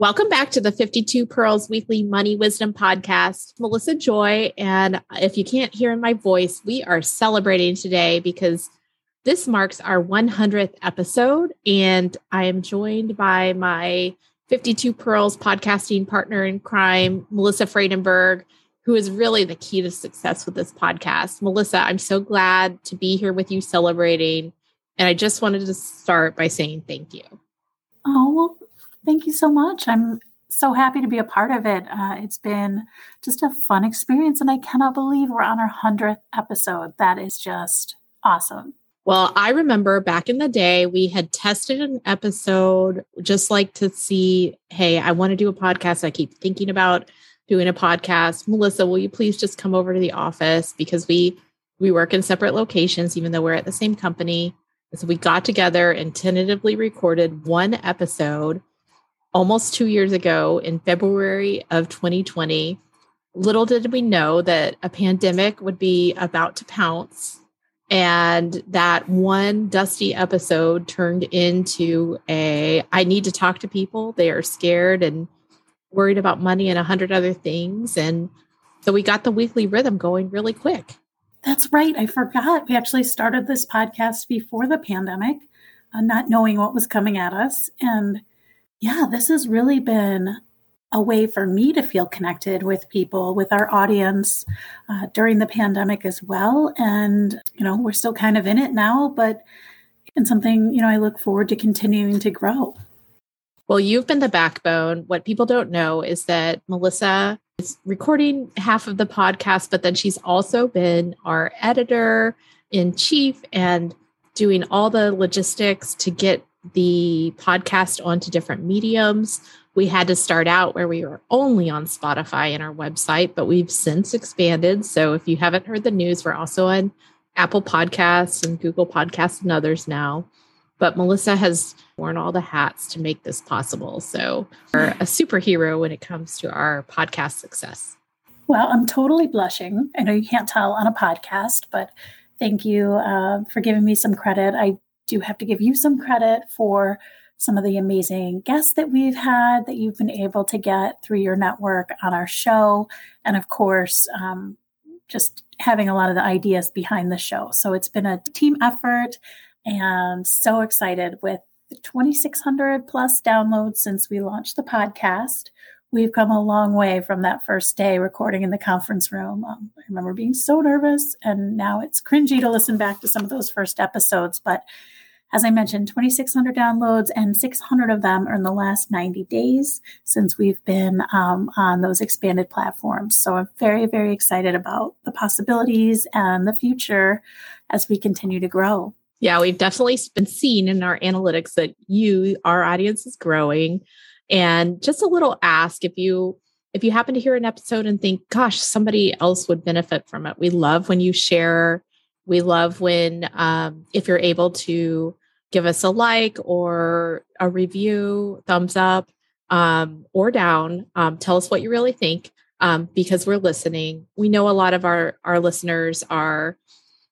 Welcome back to the 52 Pearls Weekly Money Wisdom Podcast. Melissa Joy. And if you can't hear my voice, we are celebrating today because this marks our 100th episode. And I am joined by my 52 Pearls podcasting partner in crime, Melissa Friedenberg, who is really the key to success with this podcast. Melissa, I'm so glad to be here with you celebrating. And I just wanted to start by saying thank you. Oh, well, Thank you so much. I'm so happy to be a part of it. Uh, it's been just a fun experience, and I cannot believe we're on our 100th episode. That is just awesome. Well, I remember back in the day, we had tested an episode just like to see, hey, I want to do a podcast. I keep thinking about doing a podcast. Melissa, will you please just come over to the office because we we work in separate locations even though we're at the same company. so we got together and tentatively recorded one episode almost two years ago in February of 2020. Little did we know that a pandemic would be about to pounce and that one dusty episode turned into a I need to talk to people. They are scared and worried about money and a hundred other things. And so we got the weekly rhythm going really quick. That's right. I forgot. We actually started this podcast before the pandemic, uh, not knowing what was coming at us. And yeah, this has really been a way for me to feel connected with people, with our audience uh, during the pandemic as well. And, you know, we're still kind of in it now, but it's something, you know, I look forward to continuing to grow. Well, you've been the backbone. What people don't know is that Melissa is recording half of the podcast, but then she's also been our editor in chief and doing all the logistics to get the podcast onto different mediums. We had to start out where we were only on Spotify and our website, but we've since expanded. So if you haven't heard the news, we're also on Apple Podcasts and Google Podcasts and others now. But Melissa has worn all the hats to make this possible. So we're a superhero when it comes to our podcast success. Well, I'm totally blushing. I know you can't tell on a podcast, but thank you uh, for giving me some credit. I do have to give you some credit for some of the amazing guests that we've had that you've been able to get through your network on our show. And of course, um, just having a lot of the ideas behind the show. So it's been a team effort and so excited with 2,600 plus downloads since we launched the podcast we've come a long way from that first day recording in the conference room. Um, I remember being so nervous, and now it's cringy to listen back to some of those first episodes. But as I mentioned, 2,600 downloads, and 600 of them are in the last 90 days since we've been um, on those expanded platforms. So I'm very, very excited about the possibilities and the future as we continue to grow. Yeah, we've definitely been seeing in our analytics that you, our audience, is growing. And just a little ask if you if you happen to hear an episode and think, gosh, somebody else would benefit from it. We love when you share. We love when um, if you're able to give us a like or a review, thumbs up um, or down. Um, tell us what you really think um, because we're listening. We know a lot of our our listeners are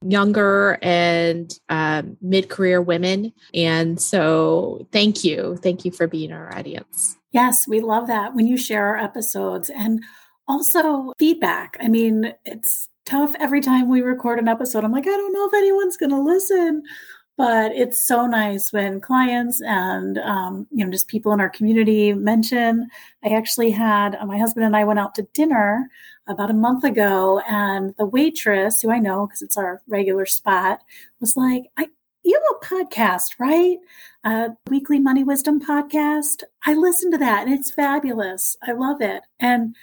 younger and um, mid career women. And so thank you. Thank you for being our audience. Yes, we love that when you share our episodes and also feedback. I mean, it's tough every time we record an episode. I'm like, I don't know if anyone's going to listen. But it's so nice when clients and um, you know just people in our community mention. I actually had uh, my husband and I went out to dinner about a month ago, and the waitress, who I know because it's our regular spot, was like, I, you have a podcast, right? A weekly money wisdom podcast. I listen to that and it's fabulous. I love it. And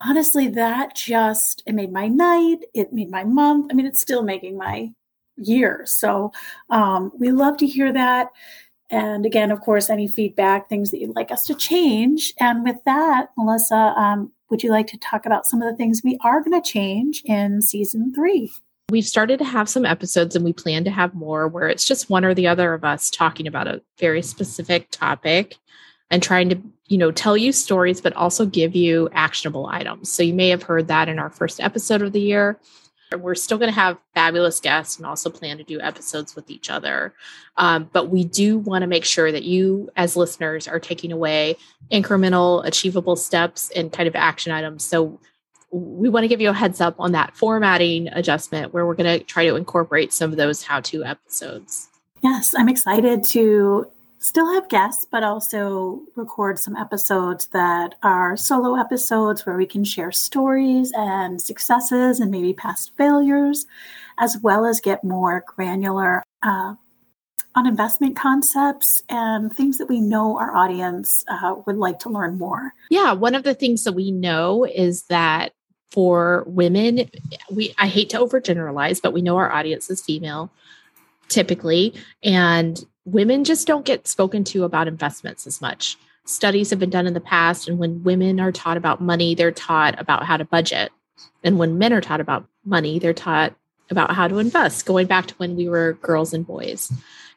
honestly, that just it made my night, it made my month. I mean, it's still making my year. So um, we love to hear that. And again, of course, any feedback, things that you'd like us to change. And with that, Melissa, um, would you like to talk about some of the things we are going to change in season three? We've started to have some episodes and we plan to have more where it's just one or the other of us talking about a very specific topic and trying to, you know, tell you stories, but also give you actionable items. So you may have heard that in our first episode of the year. We're still going to have fabulous guests and also plan to do episodes with each other. Um, but we do want to make sure that you, as listeners, are taking away incremental, achievable steps and kind of action items. So we want to give you a heads up on that formatting adjustment where we're going to try to incorporate some of those how to episodes. Yes, I'm excited to still have guests, but also record some episodes that are solo episodes where we can share stories and successes and maybe past failures, as well as get more granular uh, on investment concepts and things that we know our audience uh, would like to learn more. Yeah, one of the things that we know is that for women, we I hate to overgeneralize, but we know our audience is female typically and women just don't get spoken to about investments as much. Studies have been done in the past, and when women are taught about money, they're taught about how to budget. And when men are taught about money, they're taught about how to invest, going back to when we were girls and boys.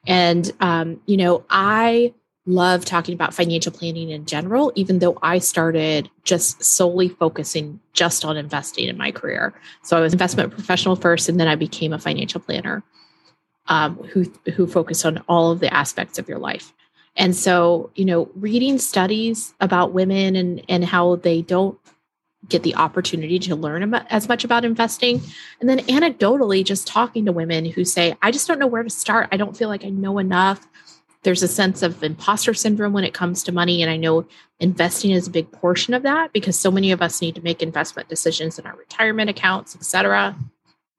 And, um, you know, I love talking about financial planning in general, even though I started just solely focusing just on investing in my career. So I was investment professional first, and then I became a financial planner um, who who focus on all of the aspects of your life. And so, you know, reading studies about women and and how they don't get the opportunity to learn about, as much about investing, and then anecdotally, just talking to women who say, "I just don't know where to start. I don't feel like I know enough." There's a sense of imposter syndrome when it comes to money, and I know investing is a big portion of that because so many of us need to make investment decisions in our retirement accounts, et cetera.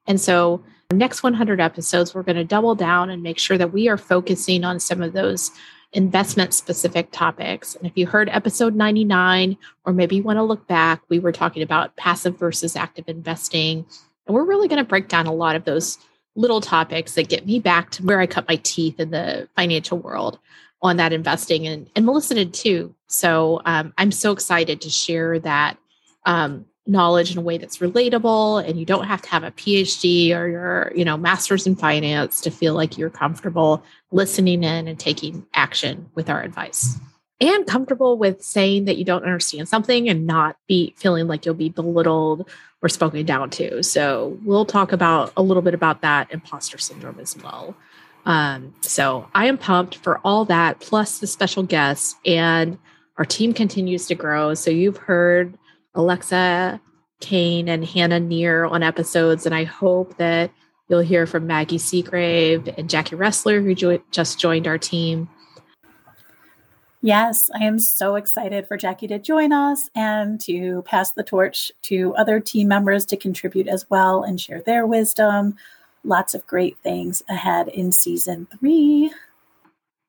And so next 100 episodes, we're going to double down and make sure that we are focusing on some of those investment specific topics. And if you heard episode 99, or maybe you want to look back, we were talking about passive versus active investing. And we're really going to break down a lot of those little topics that get me back to where I cut my teeth in the financial world on that investing. And, and Melissa did too. So um, I'm so excited to share that um, knowledge in a way that's relatable and you don't have to have a phd or your you know master's in finance to feel like you're comfortable listening in and taking action with our advice. And comfortable with saying that you don't understand something and not be feeling like you'll be belittled or spoken down to. So we'll talk about a little bit about that imposter syndrome as well. Um, so i am pumped for all that plus the special guests and our team continues to grow. So you've heard Alexa Kane and Hannah Near on episodes. And I hope that you'll hear from Maggie Seagrave and Jackie Ressler, who jo- just joined our team. Yes, I am so excited for Jackie to join us and to pass the torch to other team members to contribute as well and share their wisdom. Lots of great things ahead in season three.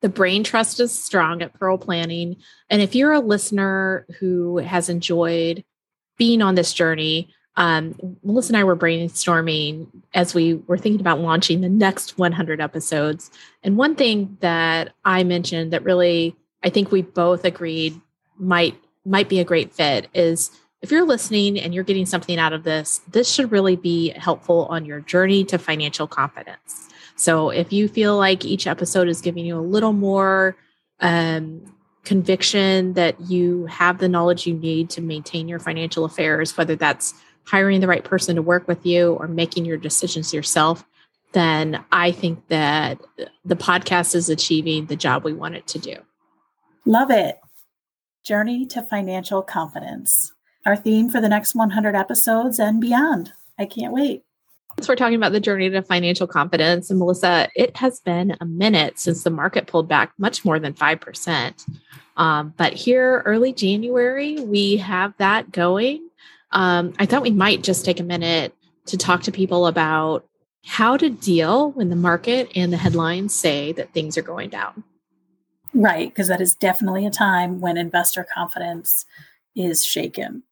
The brain trust is strong at Pearl Planning. And if you're a listener who has enjoyed being on this journey, um, Melissa and I were brainstorming as we were thinking about launching the next 100 episodes. And one thing that I mentioned that really I think we both agreed might might be a great fit is if you're listening and you're getting something out of this, this should really be helpful on your journey to financial confidence. So if you feel like each episode is giving you a little more um, conviction that you have the knowledge you need to maintain your financial affairs, whether that's hiring the right person to work with you or making your decisions yourself, then I think that the podcast is achieving the job we want it to do. Love it. Journey to financial confidence. Our theme for the next 100 episodes and beyond. I can't wait. So we're talking about the journey to financial confidence. And Melissa, it has been a minute since the market pulled back much more than 5%. Um, but here, early January, we have that going. Um, I thought we might just take a minute to talk to people about how to deal when the market and the headlines say that things are going down. Right, because that is definitely a time when investor confidence is shaken.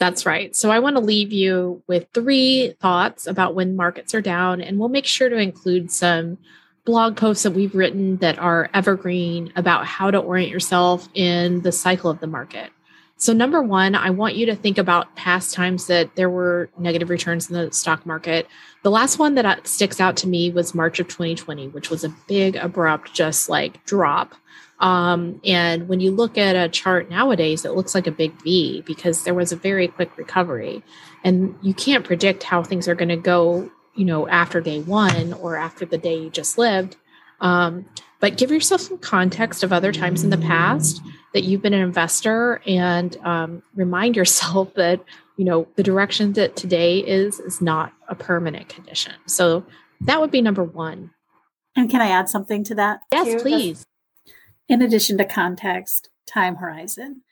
That's right. So I want to leave you with three thoughts about when markets are down, and we'll make sure to include some blog posts that we've written that are evergreen about how to orient yourself in the cycle of the market. So, number one, I want you to think about past times that there were negative returns in the stock market. The last one that uh, sticks out to me was March of 2020, which was a big, abrupt, just like drop. Um, and when you look at a chart nowadays, it looks like a big V because there was a very quick recovery. And you can't predict how things are going to go, you know, after day one or after the day you just lived. Um, but give yourself some context of other times in the past that you've been an investor and um, remind yourself that you know the direction that today is is not a permanent condition so that would be number one and can i add something to that yes too? please in addition to context time horizon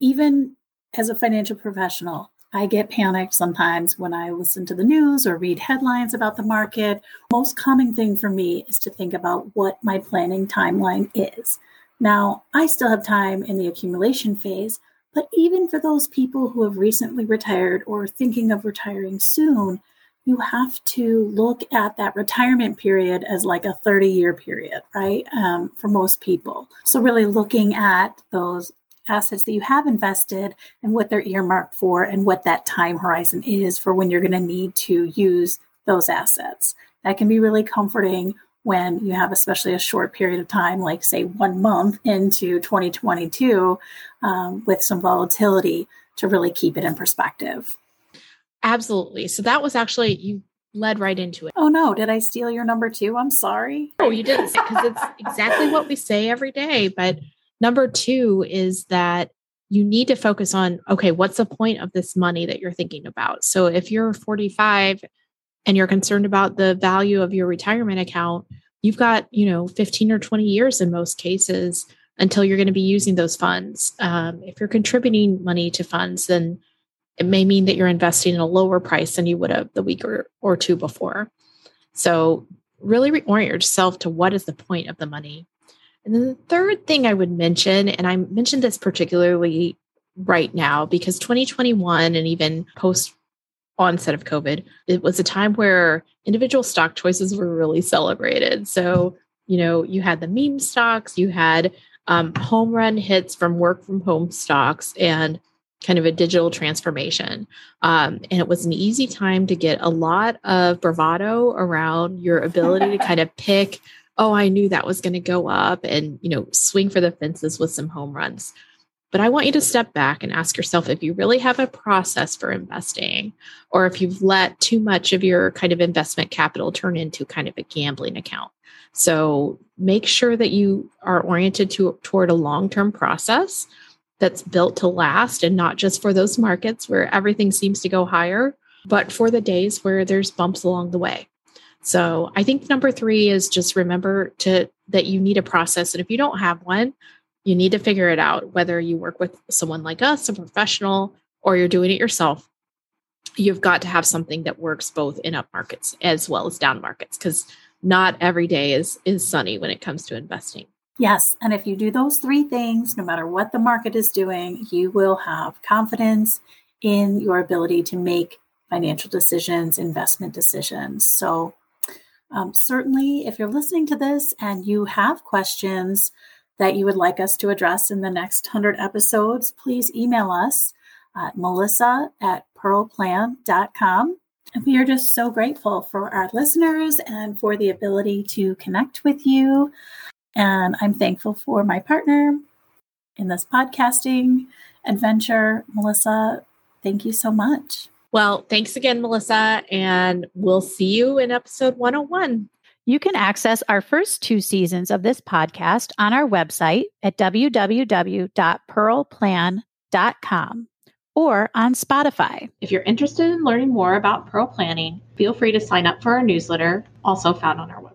even as a financial professional I get panicked sometimes when I listen to the news or read headlines about the market. Most common thing for me is to think about what my planning timeline is. Now, I still have time in the accumulation phase, but even for those people who have recently retired or thinking of retiring soon, you have to look at that retirement period as like a 30 year period, right? Um, for most people. So, really looking at those assets that you have invested and what they're earmarked for and what that time horizon is for when you're going to need to use those assets. That can be really comforting when you have especially a short period of time, like say one month into 2022, um, with some volatility to really keep it in perspective. Absolutely. So that was actually, you led right into it. Oh no, did I steal your number two? I'm sorry. Oh, you didn't because it's exactly what we say every day. But Number two is that you need to focus on okay, what's the point of this money that you're thinking about? So if you're 45 and you're concerned about the value of your retirement account, you've got, you know, 15 or 20 years in most cases until you're going to be using those funds. Um, if you're contributing money to funds, then it may mean that you're investing in a lower price than you would have the week or, or two before. So really reorient yourself to what is the point of the money and then the third thing I would mention, and I mentioned this particularly right now because 2021 and even post onset of COVID, it was a time where individual stock choices were really celebrated. So, you know, you had the meme stocks, you had um, home run hits from work from home stocks, and kind of a digital transformation. Um, and it was an easy time to get a lot of bravado around your ability to kind of pick oh, I knew that was going to go up and, you know, swing for the fences with some home runs. But I want you to step back and ask yourself if you really have a process for investing or if you've let too much of your kind of investment capital turn into kind of a gambling account. So make sure that you are oriented to, toward a long term process that's built to last and not just for those markets where everything seems to go higher, but for the days where there's bumps along the way. So I think number three is just remember to that you need a process. And if you don't have one, you need to figure it out, whether you work with someone like us, a professional, or you're doing it yourself. You've got to have something that works both in up markets as well as down markets, because not every day is is sunny when it comes to investing. Yes. And if you do those three things, no matter what the market is doing, you will have confidence in your ability to make financial decisions, investment decisions. So um, certainly, if you're listening to this and you have questions that you would like us to address in the next 100 episodes, please email us at melissa at pearlplan.com. We are just so grateful for our listeners and for the ability to connect with you. And I'm thankful for my partner in this podcasting adventure. Melissa, thank you so much. Well, thanks again, Melissa, and we'll see you in episode 101. You can access our first two seasons of this podcast on our website at www.pearlplan.com or on Spotify. If you're interested in learning more about Pearl Planning, feel free to sign up for our newsletter, also found on our website.